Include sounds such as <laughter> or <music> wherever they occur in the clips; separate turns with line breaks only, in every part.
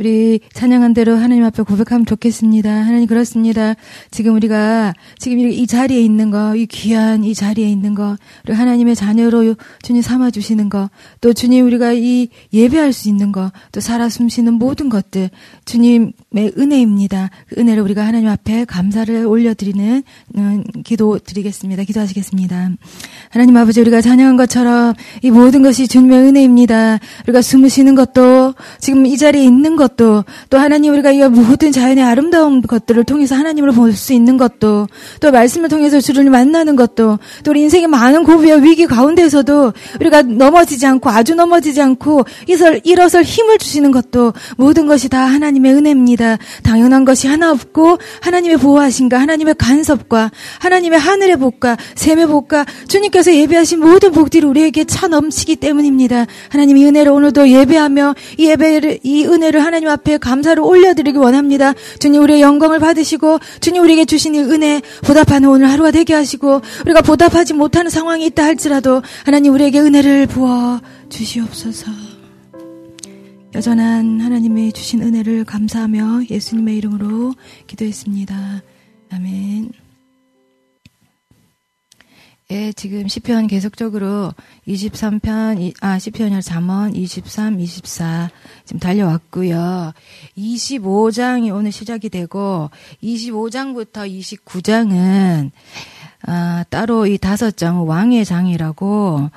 우리 찬양한 대로 하나님 앞에 고백하면 좋겠습니다. 하나님 그렇습니다. 지금 우리가 지금 이 자리에 있는 거, 이 귀한 이 자리에 있는 거, 우리 하나님의 자녀로 주님 삼아 주시는 거, 또 주님 우리가 이 예배할 수 있는 거, 또 살아 숨쉬는 모든 것들 주님의 은혜입니다. 그 은혜를 우리가 하나님 앞에 감사를 올려드리는 음, 기도 드리겠습니다. 기도하시겠습니다. 하나님 아버지 우리가 찬양한 것처럼 이 모든 것이 주님의 은혜입니다. 우리가 숨을 쉬는 것도 지금 이 자리에 있는 것 것도 또 하나님 우리가 이 모든 자연의 아름다운 것들을 통해서 하나님을 볼 수 있는 것도 또 말씀을 통해서 주를 만나는 것도 또 우리 인생의 많은 고비와 위기 가운데서도 우리가 넘어지지 않고 아주 넘어지지 않고 이설 일어설 힘을 주시는 것도 모든 것이 다 하나님의 은혜입니다. 당연한 것이 하나 없고 하나님의 보호하신가 하나님의 간섭과 하나님의 하늘의 복과 샘의 복과 주님께서 예배하신 모든 복들이 우리에게 차 넘치기 때문입니다. 하나님 이 은혜를 오늘도 예배하며 이 예배를 이 은혜를 하나님 하나님 앞에 감사를 올려드리기 원합니다. 주님 우리의 영광을 받으시고 주님 우리에게 주신 이 은혜 보답하는 오늘 하루가 되게 하시고 우리가 보답하지 못하는 상황이 있다 할지라도 하나님 우리에게 은혜를 부어 주시옵소서. 여전한 하나님의 주신 은혜를 감사하며 예수님의 이름으로 기도했습니다. 아멘. 예, 지금 시편 계속적으로 23편, 아, 시편이 잠언 23, 24 지금 달려왔고요. 25장이 오늘 시작이 되고 25장부터 29장은 아, 따로 이 다섯 장은 왕의 장이라고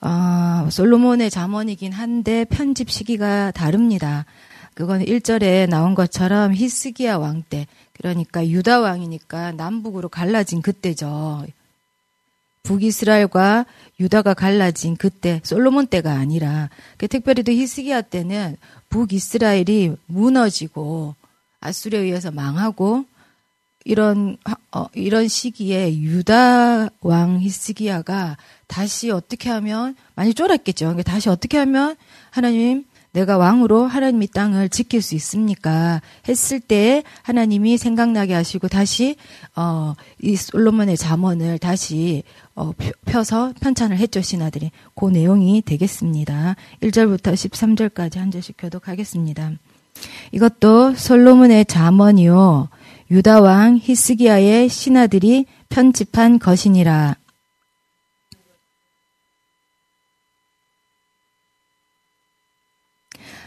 어, 솔로몬의 잠언이긴 한데 편집 시기가 다릅니다. 그건 1절에 나온 것처럼 히스기야 왕 때, 그러니까 유다 왕이니까 남북으로 갈라진 그때죠. 북이스라엘과 유다가 갈라진 그때 솔로몬 때가 아니라 그 특별히 또 히스기야 때는 북이스라엘이 무너지고 아수르에 의해서 망하고 이런 어, 이런 시기에 유다 왕 히스기야가 다시 어떻게 하면 많이 쫄았겠죠. 그러니까 다시 어떻게 하면 하나님 내가 왕으로 하나님의 땅을 지킬 수 있습니까? 했을 때 하나님이 생각나게 하시고 다시 어, 이 솔로몬의 잠언을 다시 어, 펴서 편찬을 했죠, 신하들이. 그 내용이 되겠습니다. 1절부터 13절까지 한 절씩 교독하겠습니다. 이것도 솔로몬의 잠언이요. 유다 왕 히스기야의 신하들이 편집한 것이니라.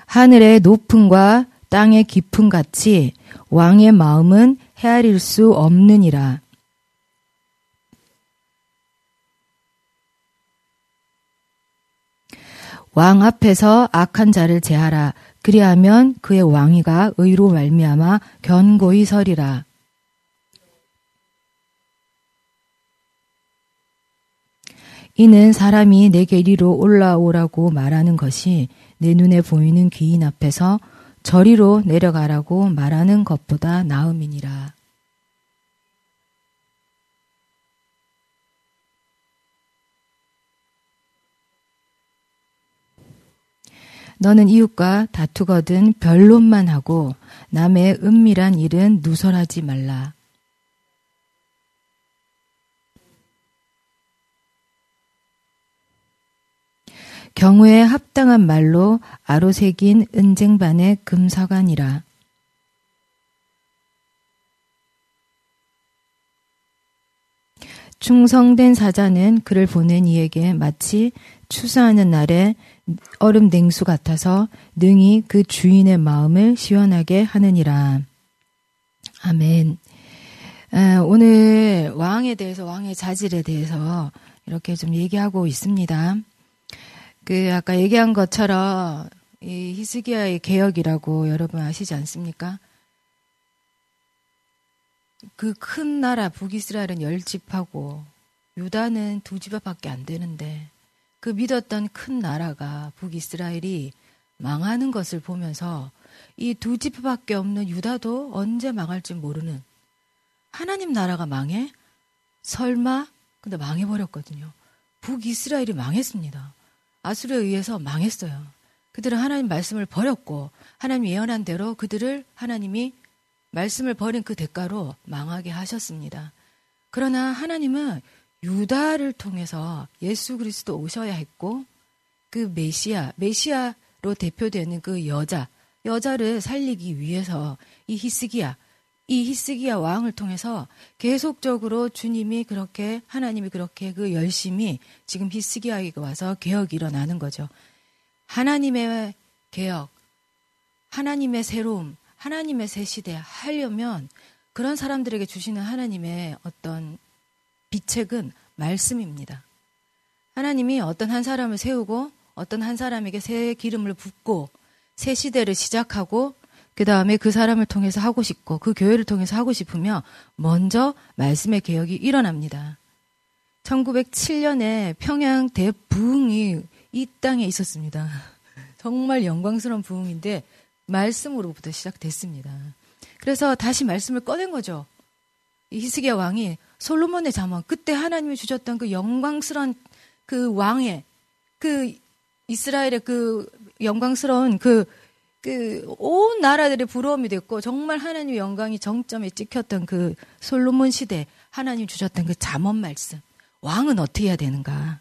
하늘의 높음과 땅의 깊음 같이 왕의 마음은 헤아릴 수 없느니라. 왕 앞에서 악한 자를 제하라. 그리하면 그의 왕위가 의로 말미암아 견고히 서리라. 이는 사람이 내게 이리로 올라오라고 말하는 것이 내 눈에 보이는 귀인 앞에서 저리로 내려가라고 말하는 것보다 나음이니라. 너는 이웃과 다투거든 변론만 하고 남의 은밀한 일은 누설하지 말라. 경우에 합당한 말로 아로새긴 은쟁반의 금사관이라. 충성된 사자는 그를 보낸 이에게 마치 추수하는 날에 얼음 냉수 같아서 능히 그 주인의 마음을 시원하게 하느니라. 아멘. 오늘 왕에 대해서 왕의 자질에 대해서 이렇게 좀 얘기하고 있습니다. 그 아까 얘기한 것처럼 이 히스기야의 개혁이라고 여러분 아시지 않습니까? 그 큰 나라 북이스라엘은 열 집하고 유다는 두 집밖에 안 되는데 그 믿었던 큰 나라가 북이스라엘이 망하는 것을 보면서 이두 지파밖에 없는 유다도 언제 망할지 모르는 하나님 나라가 망해? 설마? 근데 망해버렸거든요. 북이스라엘이 망했습니다. 아수르에 의해서 망했어요. 그들은 하나님 말씀을 버렸고 하나님 예언한 대로 그들을 하나님이 말씀을 버린 그 대가로 망하게 하셨습니다. 그러나 하나님은 유다를 통해서 예수 그리스도 오셔야 했고 그 메시아, 메시아로 대표되는 그 여자, 여자를 살리기 위해서 이 히스기야, 이 히스기야 왕을 통해서 계속적으로 주님이 그렇게 하나님이 그렇게 그 열심히 지금 히스기야에게 와서 개혁이 일어나는 거죠. 하나님의 개혁, 하나님의 새로움, 하나님의 새 시대 하려면 그런 사람들에게 주시는 하나님의 어떤 비책은 말씀입니다. 하나님이 어떤 한 사람을 세우고 어떤 한 사람에게 새 기름을 붓고 새 시대를 시작하고 그 다음에 그 사람을 통해서 하고 싶고 그 교회를 통해서 하고 싶으며 먼저 말씀의 개혁이 일어납니다. 1907년에 평양 대부흥이 이 땅에 있었습니다. <laughs> 정말 영광스러운 부흥인데 말씀으로부터 시작됐습니다. 그래서 다시 말씀을 꺼낸 거죠. 히스기야 왕이 솔로몬의 자문 그때 하나님이 주셨던 그 영광스러운 그 왕의 그 이스라엘의 그 영광스러운 그 그 온 나라들의 부러움이 됐고 정말 하나님의 영광이 정점에 찍혔던 그 솔로몬 시대 하나님 주셨던 그 잠언 말씀 왕은 어떻게 해야 되는가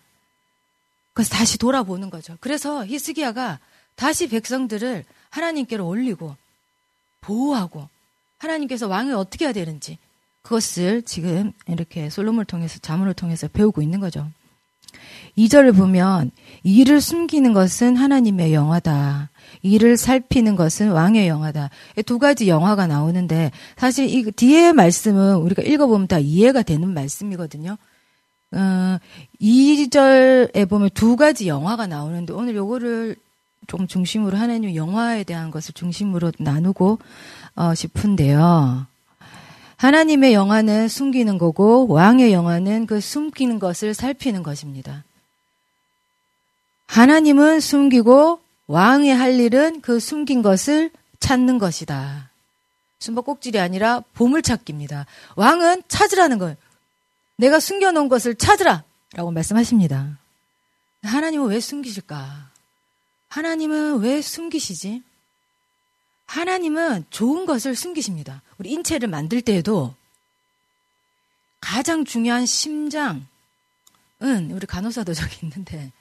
그래서 다시 돌아보는 거죠. 그래서 히스기야가 다시 백성들을 하나님께로 올리고 보호하고 하나님께서 왕을 어떻게 해야 되는지 그것을 지금 이렇게 솔로몬을 통해서 자문을 통해서 배우고 있는 거죠. 2절을 보면 이를 숨기는 것은 하나님의 영화다. 이를 살피는 것은 왕의 영화다. 두 가지 영화가 나오는데 사실 이 뒤에 말씀은 우리가 읽어보면 다 이해가 되는 말씀이거든요. 어, 2절에 보면 두 가지 영화가 나오는데 오늘 요거를 좀 중심으로 하나님 영화에 대한 것을 중심으로 나누고 어, 싶은데요. 하나님의 영화는 숨기는 거고 왕의 영화는 그 숨기는 것을 살피는 것입니다. 하나님은 숨기고 왕의 할 일은 그 숨긴 것을 찾는 것이다. 숨바꼭질이 아니라 보물찾기입니다. 왕은 찾으라는 거예요. 내가 숨겨놓은 것을 찾으라! 라고 말씀하십니다. 하나님은 왜 숨기실까? 하나님은 왜 숨기시지? 하나님은 좋은 것을 숨기십니다. 우리 인체를 만들 때에도 가장 중요한 심장은 우리 간호사도 저기 있는데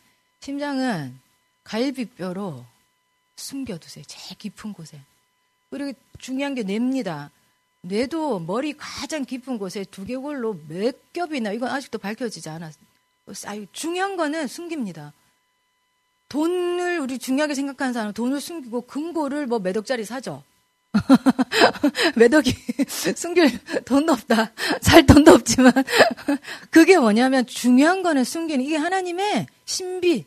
심장은 갈비뼈로 숨겨두세요. 제일 깊은 곳에. 그리고 중요한 게 뇌입니다. 뇌도 머리 가장 깊은 곳에 두개골로 몇 겹이나 이건 아직도 밝혀지지 않았어요. 중요한 거는 숨깁니다. 돈을 우리 중요하게 생각하는 사람은 돈을 숨기고 금고를 뭐 몇 억짜리 사죠. <laughs> 몇 억이 <laughs> 숨길 돈도 없다. 살 돈도 없지만 <laughs> 그게 뭐냐면 중요한 거는 숨기는 이게 하나님의 신비,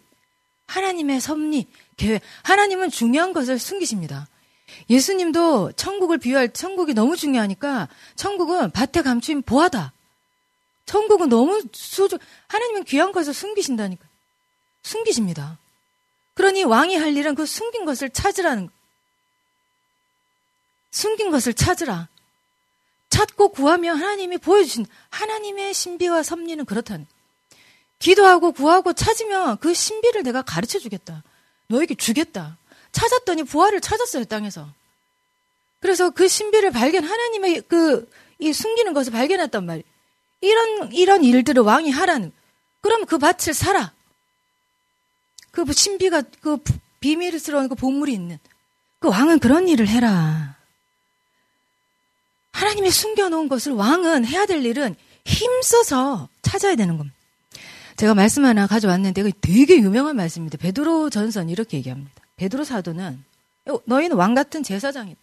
하나님의 섭리, 계획. 하나님은 중요한 것을 숨기십니다. 예수님도 천국을 비유할 천국이 너무 중요하니까 천국은 밭에 감추인 보하다. 천국은 너무 수조 하나님은 귀한 것을 숨기신다니까. 숨기십니다. 그러니 왕이 할 일은 그 숨긴 것을 찾으라는 거. 숨긴 것을 찾으라. 찾고 구하면 하나님이 보여주신 하나님의 신비와 섭리는 그렇다는. 기도하고 구하고 찾으면 그 신비를 내가 가르쳐 주겠다. 너에게 주겠다. 찾았더니 부활을 찾았어요, 땅에서. 그래서 그 신비를 발견, 하나님의 그, 이 숨기는 것을 발견했단 말이에요. 이런, 이런 일들을 왕이 하라는. 그럼 그 밭을 사라. 그 신비가 그 비밀스러운 그 보물이 있는 그 왕은 그런 일을 해라. 하나님이 숨겨놓은 것을 왕은 해야 될 일은 힘써서 찾아야 되는 겁니다. 제가 말씀 하나 가져왔는데 되게 유명한 말씀입니다. 베드로 전선 이렇게 얘기합니다. 베드로 사도는 어, 너희는 왕 같은 제사장이다.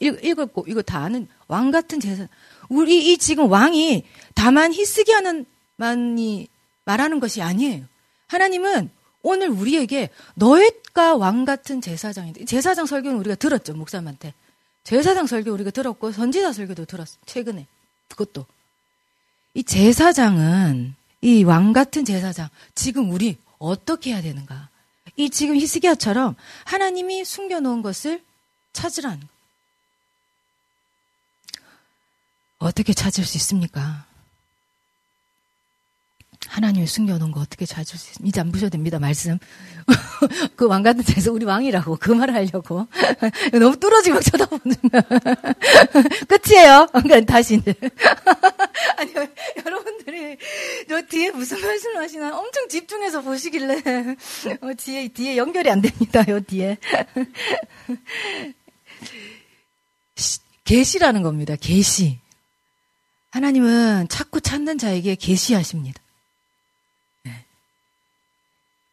읽, 읽었고 이거 다 아는 왕 같은 제사. 우리 이 지금 왕이 다만 히스기 하는 만이 말하는 것이 아니에요. 하나님은 오늘 우리에게 너희가 왕 같은 제사장인데 제사장 설교는 우리가 들었죠 목사님한테 제사장 설교 우리가 들었고 선지자 설교도 들었어 최근에 그것도 이 제사장은 이 왕 같은 제사장 지금 우리 어떻게 해야 되는가 이 지금 히스기야처럼 하나님이 숨겨놓은 것을 찾으라는 거. 어떻게 찾을 수 있습니까? 하나님이 숨겨놓은 거 어떻게 찾을 수 있습니까? 이제 안 보셔도 됩니다, 말씀. <laughs> 그 왕 같은 데서 우리 왕이라고 그 말을 하려고. <laughs> 너무 뚫어지고 막 쳐다보는 <laughs> 끝이에요. 그러니까 다시 이제. 아니, 여러분들이 저 뒤에 무슨 말씀을 하시나 엄청 집중해서 보시길래 어, 뒤에, 뒤에 연결이 안 됩니다, 요 뒤에. 계시라는 겁니다, 계시. 하나님은 찾고 찾는 자에게 계시하십니다.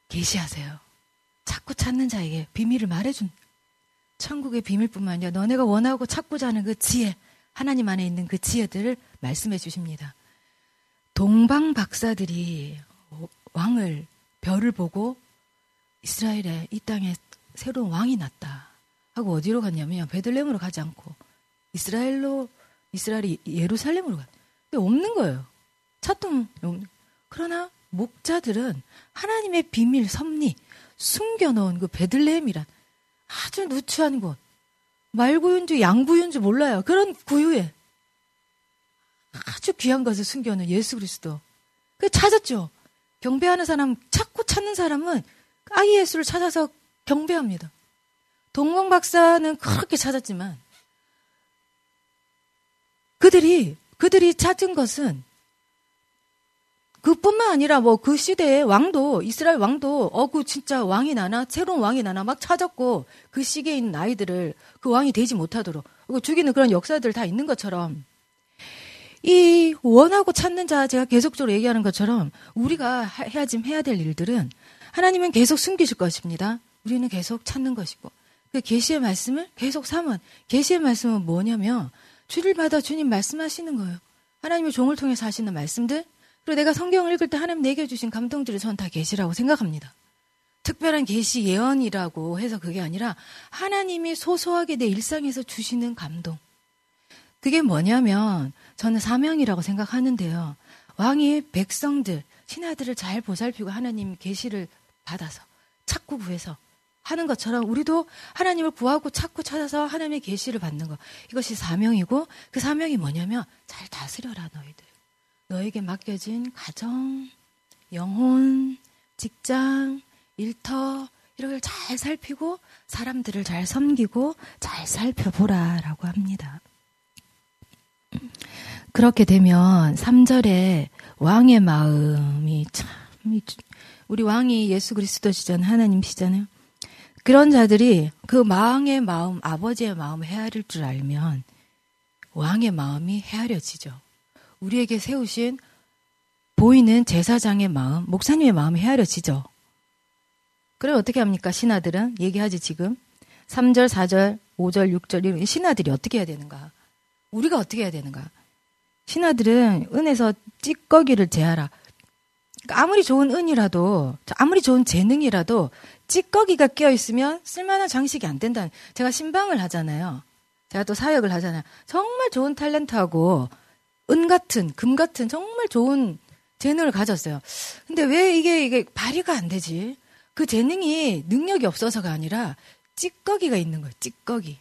계시하세요. 찾고 찾는 자에게 비밀을 말해준 천국의 비밀뿐만 아니라 너네가 원하고 찾고자 하는 그 지혜, 하나님 안에 있는 그 지혜들을 말씀해 주십니다. 동방 박사들이 왕을 별을 보고 이스라엘에 이 땅에 새로운 왕이 났다 하고 어디로 갔냐면 베들레헴으로 가지 않고 이스라엘로 이스라엘이 예루살렘으로 가. 근데 없는 거예요. 찾동 그러나 목자들은 하나님의 비밀 섭리 숨겨놓은 그 베들레헴이란 아주 누추한 곳. 말구윤주 양구윤주 몰라요. 그런 구유에 아주 귀한 것을 숨겨놓은 예수 그리스도. 그 찾았죠. 경배하는 사람 찾고 찾는 사람은 아이 예수를 찾아서 경배합니다. 동공 박사는 그렇게 찾았지만 그들이 그들이 찾은 것은 그뿐만 아니라 뭐 그 시대에 왕도 이스라엘 왕도 어그 진짜 왕이 나나 새로운 왕이 나나 막 찾았고 그 시기에 있는 아이들을 그 왕이 되지 못하도록 죽이는 그런 역사들 다 있는 것처럼 이 원하고 찾는 자 제가 계속적으로 얘기하는 것처럼 우리가 해야지 해야 될 일들은 하나님은 계속 숨기실 것입니다. 우리는 계속 찾는 것이고 그 계시의 말씀을 계속 삼은 계시의 말씀은 뭐냐면 주를 받아 주님 말씀하시는 거예요. 하나님의 종을 통해서 하시는 말씀들 그리고 내가 성경을 읽을 때 하나님 내게 주신 감동들을 저는 다 계시라고 생각합니다. 특별한 계시 예언이라고 해서 그게 아니라 하나님이 소소하게 내 일상에서 주시는 감동. 그게 뭐냐면 저는 사명이라고 생각하는데요. 왕이 백성들, 신하들을 잘 보살피고 하나님 계시를 받아서 찾고 구해서 하는 것처럼 우리도 하나님을 구하고 찾고 찾아서 하나님의 계시를 받는 것. 이것이 사명이고 그 사명이 뭐냐면 잘 다스려라 너희들. 너에게 맡겨진 가정, 영혼, 직장, 일터, 이런 걸 잘 살피고 사람들을 잘 섬기고 잘 살펴보라라고 합니다. 그렇게 되면 3절에 왕의 마음이 참 우리 왕이 예수 그리스도시잖아요. 하나님시잖아요. 그런 자들이 그 왕의 마음, 아버지의 마음을 헤아릴 줄 알면 왕의 마음이 헤아려지죠. 우리에게 세우신 보이는 제사장의 마음, 목사님의 마음이 헤아려지죠. 그럼 어떻게 합니까? 신하들은 얘기하지 지금. 3절, 4절, 5절, 6절 이런 신하들이 어떻게 해야 되는가? 우리가 어떻게 해야 되는가? 신하들은 은에서 찌꺼기를 제하라. 그러니까 아무리 좋은 은이라도 아무리 좋은 재능이라도 찌꺼기가 끼어 있으면 쓸만한 장식이 안 된다. 제가 신방을 하잖아요. 제가 또 사역을 하잖아요. 정말 좋은 탤런트하고 은 같은, 금 같은 정말 좋은 재능을 가졌어요. 근데 왜 이게, 이게 발휘가 안 되지? 그 재능이 능력이 없어서가 아니라 찌꺼기가 있는 거예요, 찌꺼기.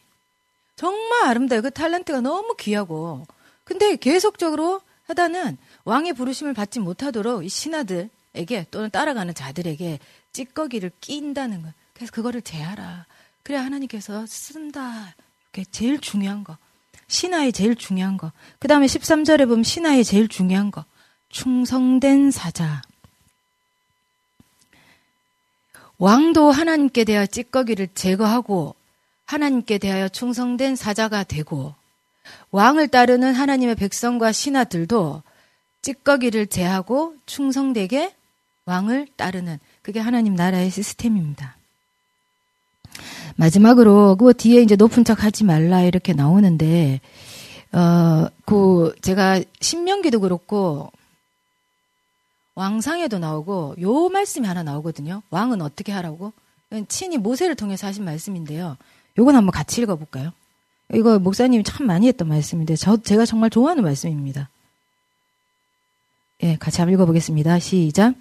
정말 아름다워요. 그 탤런트가 너무 귀하고. 근데 계속적으로 하다는 왕의 부르심을 받지 못하도록 이 신하들에게 또는 따라가는 자들에게 찌꺼기를 낀다는 거예요. 그래서 그거를 제하라. 그래야 하나님께서 쓴다. 이게 제일 중요한 거. 신하의 제일 중요한 거. 그 다음에 13절에 보면 신하의 제일 중요한 거. 충성된 사자. 왕도 하나님께 대하여 찌꺼기를 제거하고 하나님께 대하여 충성된 사자가 되고 왕을 따르는 하나님의 백성과 신하들도 찌꺼기를 제하고 충성되게 왕을 따르는 그게 하나님 나라의 시스템입니다. 마지막으로 그 뒤에 이제 높은 척 하지 말라 이렇게 나오는데 어 그 제가 신명기도 그렇고 왕상에도 나오고 요 말씀이 하나 나오거든요. 왕은 어떻게 하라고? 친히 모세를 통해서 하신 말씀인데요. 요건 한번 같이 읽어 볼까요? 이거 목사님이 참 많이 했던 말씀인데 저 제가 정말 좋아하는 말씀입니다. 예, 같이 한번 읽어 보겠습니다. 시작.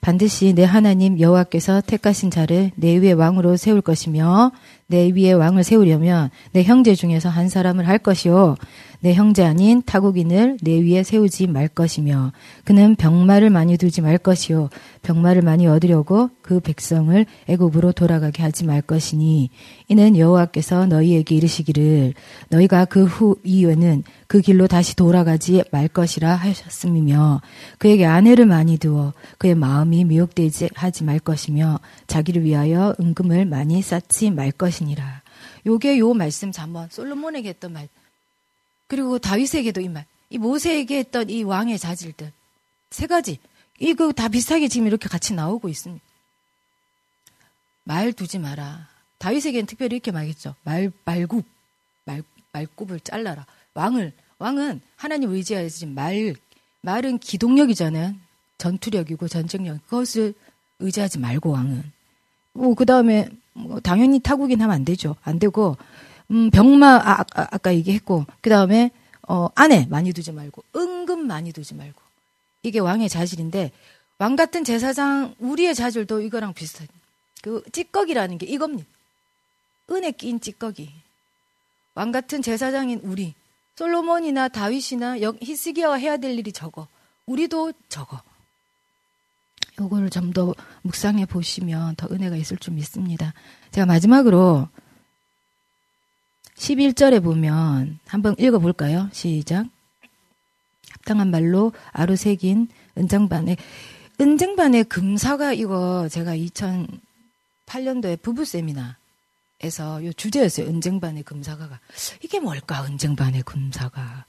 반드시 내 하나님 여호와께서 택하신 자를 내 위에 왕으로 세울 것이며 내 위에 왕을 세우려면 내 형제 중에서 한 사람을 할 것이요. 내 형제 아닌 타국인을 내 위에 세우지 말 것이며 그는 병마를 많이 두지 말 것이요. 병마를 많이 얻으려고 그 백성을 애굽으로 돌아가게 하지 말 것이니 이는 여호와께서 너희에게 이르시기를 너희가 그 후 이후에는 그 길로 다시 돌아가지 말 것이라 하셨음이며 그에게 아내를 많이 두어 그의 마음이 미혹되지 하지 말 것이며 자기를 위하여 은금을 많이 쌓지 말 것이 니라. 요게 요 말씀 잠번 솔로몬에게 했던 말 그리고 다윗에게도 이 말. 이 모세에게 했던 이 왕의 자질들. 세 가지. 이거 다 비슷하게 지금 이렇게 같이 나오고 있습니다. 말 두지 마라. 다윗에게는 특별히 이렇게 말했죠. 말, 말굽. 말, 말굽을 잘라라. 왕을, 왕은 하나님 의지하지 말, 말은 기동력이잖아요. 전투력이고 전쟁력. 그것을 의지하지 말고 왕은. 뭐, 그 다음에, 뭐 당연히 타국인 하면 안 되죠. 안 되고, 음, 병마, 아, 아, 아까 얘기했고, 그 다음에, 어, 아내 많이 두지 말고, 은근 많이 두지 말고. 이게 왕의 자질인데, 왕 같은 제사장, 우리의 자질도 이거랑 비슷해. 그, 찌꺼기라는 게 이겁니다. 은에 낀 찌꺼기. 왕 같은 제사장인 우리. 솔로몬이나 다윗이나 히스기야가 해야 될 일이 적어. 우리도 적어. 요거를 좀 더 묵상해 보시면 더 은혜가 있을 줄 믿습니다. 제가 마지막으로 11절에 보면 한번 읽어 볼까요? 시작. 합당한 말로 아루새긴 은장반에 은쟁반의 금사가 이거 제가 2008년도에 부부 세미나에서 요 주제였어요. 은쟁반의 금사가가 이게 뭘까? 은쟁반의 금사가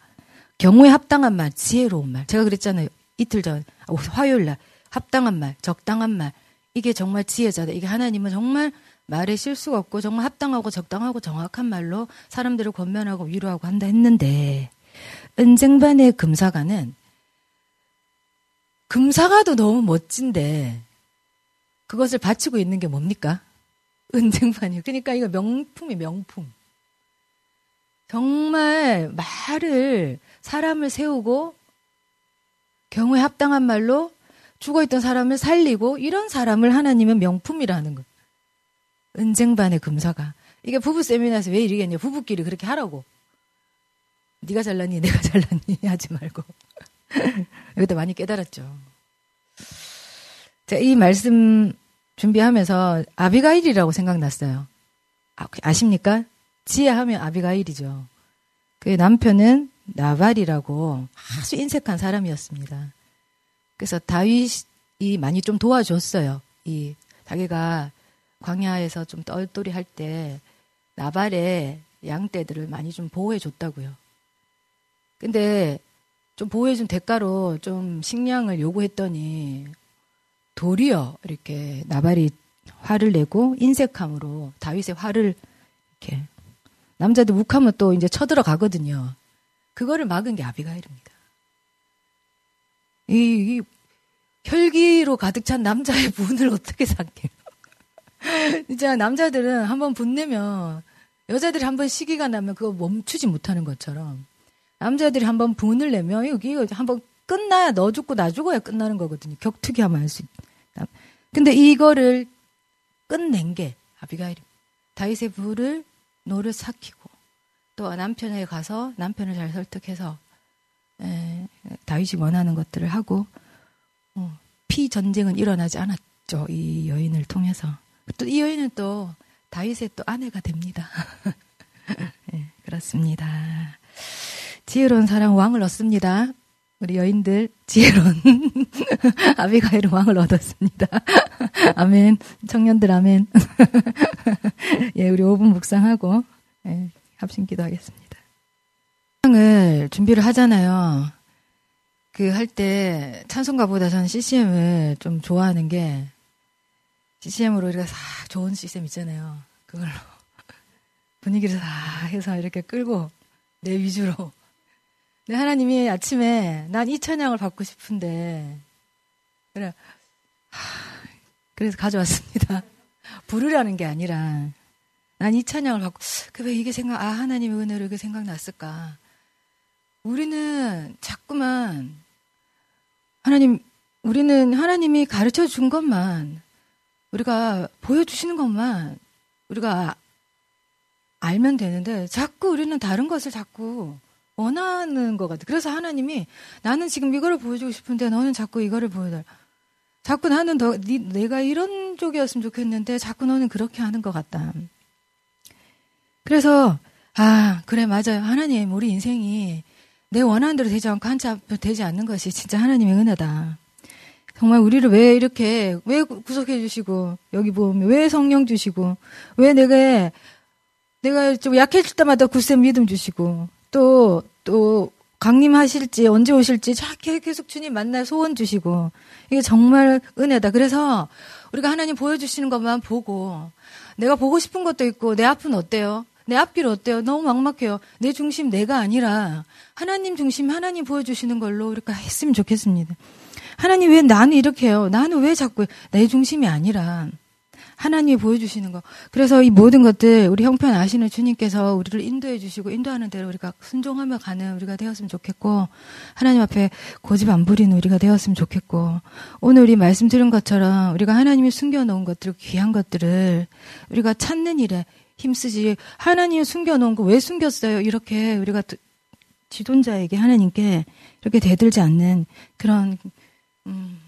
경우에 합당한 말, 지혜로운 말. 제가 그랬잖아요. 이틀 전 어, 화요일 날 합당한 말, 적당한 말. 이게 정말 지혜자다. 이게 하나님은 정말 말에 실수가 없고 정말 합당하고 적당하고 정확한 말로 사람들을 권면하고 위로하고 한다 했는데 은쟁반의 금사가는 금사가도 너무 멋진데 그것을 바치고 있는 게 뭡니까? <laughs> 은쟁반이. 그러니까 이거 명품이 명품. 정말 말을 사람을 세우고 경우에 합당한 말로 죽어있던 사람을 살리고 이런 사람을 하나님은 명품이라는 거. 은쟁반의 금사가. 이게 부부 세미나에서 왜 이러겠냐. 부부끼리 그렇게 하라고. 네가 잘났니 내가 잘났니 <laughs> 하지 말고. <laughs> 여기다 많이 깨달았죠. 자, 이 말씀 준비하면서 아비가일이라고 생각났어요. 아, 아십니까? 지혜하면 아비가일이죠. 그 남편은 나발이라고 아주 인색한 사람이었습니다. 그래서 다윗이 많이 좀 도와줬어요. 이 자기가 광야에서 좀 똘똘이 할 때 나발의 양떼들을 많이 좀 보호해 줬다고요. 근데 좀 보호해 준 대가로 좀 식량을 요구했더니 도리어 이렇게 나발이 화를 내고 인색함으로 다윗의 화를 이렇게 남자들 욱하면 또 이제 쳐들어가거든요. 그거를 막은 게 아비가일입니다. 이, 이 혈기로 가득 찬 남자의 <laughs> 분을 어떻게 삭해요? 진짜 <laughs> 남자들은 한번 분내면 여자들이 한번 시기가 나면 그거 멈추지 못하는 것처럼 남자들이 한번 분을 내면 여기 한번 끝나야 너 죽고 나 죽어야 끝나는 거거든요. 격투기 하면 할수 있다. 근데 이거를 끝낸 게 아비가일. 다윗의 분을 노를 삭히고 또 남편에 가서 남편을 잘 설득해서 에, 다윗이 원하는 것들을 하고 어, 피 전쟁은 일어나지 않았죠. 이 여인을 통해서. 또 이 여인은 또 다윗의 또 아내가 됩니다. 네, <laughs> 그렇습니다. 지혜로운 사랑 왕을 얻습니다. 우리 여인들 지혜로운 <laughs> 아비가일은 왕을 얻었습니다. <laughs> 아멘. 청년들 아멘. 예, 우리 5분 묵상하고 예, 합심 기도하겠습니다. 을 준비를 하잖아요. 그 할 때 찬송가보다 저는 CCM을 좀 좋아하는 게 CCM으로 우리가 싹 좋은 시스템 있잖아요. 그걸로 <laughs> 분위기를 싹 해서 이렇게 끌고 내 위주로. 근 하나님이 아침에 난 이 찬양을 받고 싶은데 그래 하, 그래서 가져왔습니다. <laughs> 부르라는 게 아니라 난 이 찬양을 받고 그 왜 이게 생각 아 하나님의 은혜로 이게 생각났을까? 우리는 자꾸만 하나님 우리는 하나님이 가르쳐 준 것만 우리가 보여주시는 것만 우리가 알면 되는데 자꾸 우리는 다른 것을 자꾸 원하는 것 같아. 그래서 하나님이 나는 지금 이거를 보여주고 싶은데 너는 자꾸 이거를 보여달라. 자꾸 나는 더 니, 내가 이런 쪽이었으면 좋겠는데 자꾸 너는 그렇게 하는 것 같다. 그래서 아 그래 맞아요. 하나님 우리 인생이 내 원하는 대로 되지 않고 한치 앞 되지 않는 것이 진짜 하나님의 은혜다. 정말 우리를 왜 이렇게 왜 구속해 주시고 여기 보면 왜 성령 주시고 왜 내가 내가 좀 약해질 때마다 굳센 믿음 주시고 또, 또, 강림하실지, 언제 오실지 계속 주님 만날 소원 주시고, 이게 정말 은혜다. 그래서 우리가 하나님 보여주시는 것만 보고, 내가 보고 싶은 것도 있고, 내 앞은 어때요? 내 앞길 어때요? 너무 막막해요. 내 중심 내가 아니라, 하나님 중심 하나님 보여주시는 걸로 우리가 했으면 좋겠습니다. 하나님 왜 나는 이렇게 해요? 나는 왜 자꾸 내 중심이 아니라, 하나님이 보여주시는 거. 그래서 이 모든 것들 우리 형편 아시는 주님께서 우리를 인도해 주시고 인도하는 대로 우리가 순종하며 가는 우리가 되었으면 좋겠고 하나님 앞에 고집 안 부리는 우리가 되었으면 좋겠고 오늘 우리 말씀 들은 것처럼 우리가 하나님이 숨겨놓은 것들 귀한 것들을 우리가 찾는 일에 힘쓰지 하나님이 숨겨놓은 거 왜 숨겼어요? 이렇게 우리가 지존자에게 하나님께 이렇게 대들지 않는 그런 음,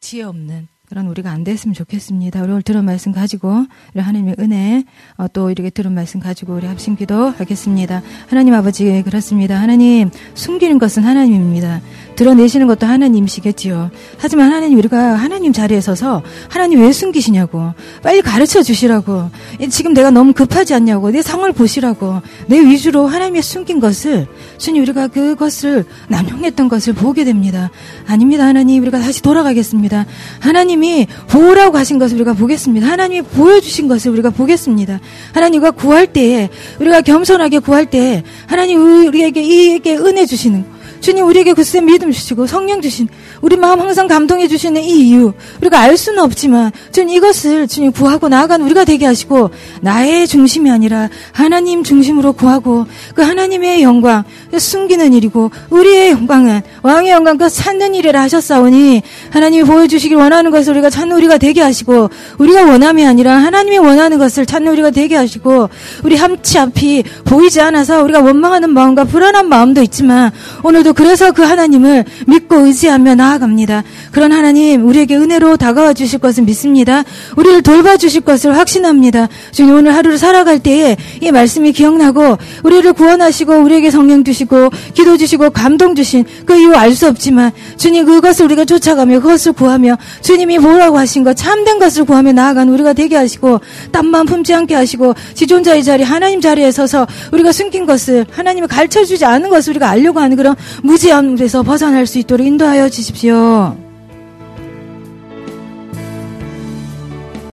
지혜 없는 그런 우리가 안 됐으면 좋겠습니다. 오늘 들은 말씀 가지고 우리 하나님의 은혜 어, 또 이렇게 들은 말씀 가지고 우리 합심 기도 하겠습니다. 하나님 아버지 그렇습니다. 하나님 숨기는 것은 하나님입니다. 드러내시는 것도 하나님이시겠지요. 하지만 하나님 우리가 하나님 자리에 서서 하나님 왜 숨기시냐고 빨리 가르쳐 주시라고 지금 내가 너무 급하지 않냐고 내 상을 보시라고 내 위주로 하나님의 숨긴 것을 주님 우리가 그것을 남용했던 것을 보게 됩니다. 아닙니다 하나님 우리가 다시 돌아가겠습니다. 하나님이 보라고 하신 것을 우리가 보겠습니다. 하나님이 보여주신 것을 우리가 보겠습니다. 하나님과 구할 때에 우리가 겸손하게 구할 때에 하나님 우리에게 이에게 은혜 주시는 주님 우리에게 글쎄 믿음 주시고 성령 주신 우리 마음 항상 감동해 주시는 이 이유 우리가 알 수는 없지만 주님 이것을 주님 구하고 나아간 우리가 되게 하시고 나의 중심이 아니라 하나님 중심으로 구하고 그 하나님의 영광 숨기는 일이고 우리의 영광은 왕의 영광 그 찾는 일이라 하셨사오니 하나님이 보여주시길 원하는 것을 우리가 찾는 우리가 되게 하시고 우리가 원함이 아니라 하나님이 원하는 것을 찾는 우리가 되게 하시고 우리 함치 앞이 보이지 않아서 우리가 원망하는 마음과 불안한 마음도 있지만 오늘도 그래서 그 하나님을 믿고 의지하며 나아갑니다. 그런 하나님 우리에게 은혜로 다가와 주실 것을 믿습니다. 우리를 돌봐 주실 것을 확신합니다. 주님 오늘 하루를 살아갈 때에 이 말씀이 기억나고 우리를 구원하시고 우리에게 성령 주시고 기도 주시고 감동 주신 그 이유 알 수 없지만 주님 그것을 우리가 쫓아가며 그것을 구하며 주님이 뭐라고 하신 것 참된 것을 구하며 나아가는 우리가 되게 하시고 땀만 품지 않게 하시고 지존자의 자리 하나님 자리에 서서 우리가 숨긴 것을 하나님이 가르쳐 주지 않은 것을 우리가 알려고 하는 그런 무지함에서 벗어날 수 있도록 인도하여 주십시오.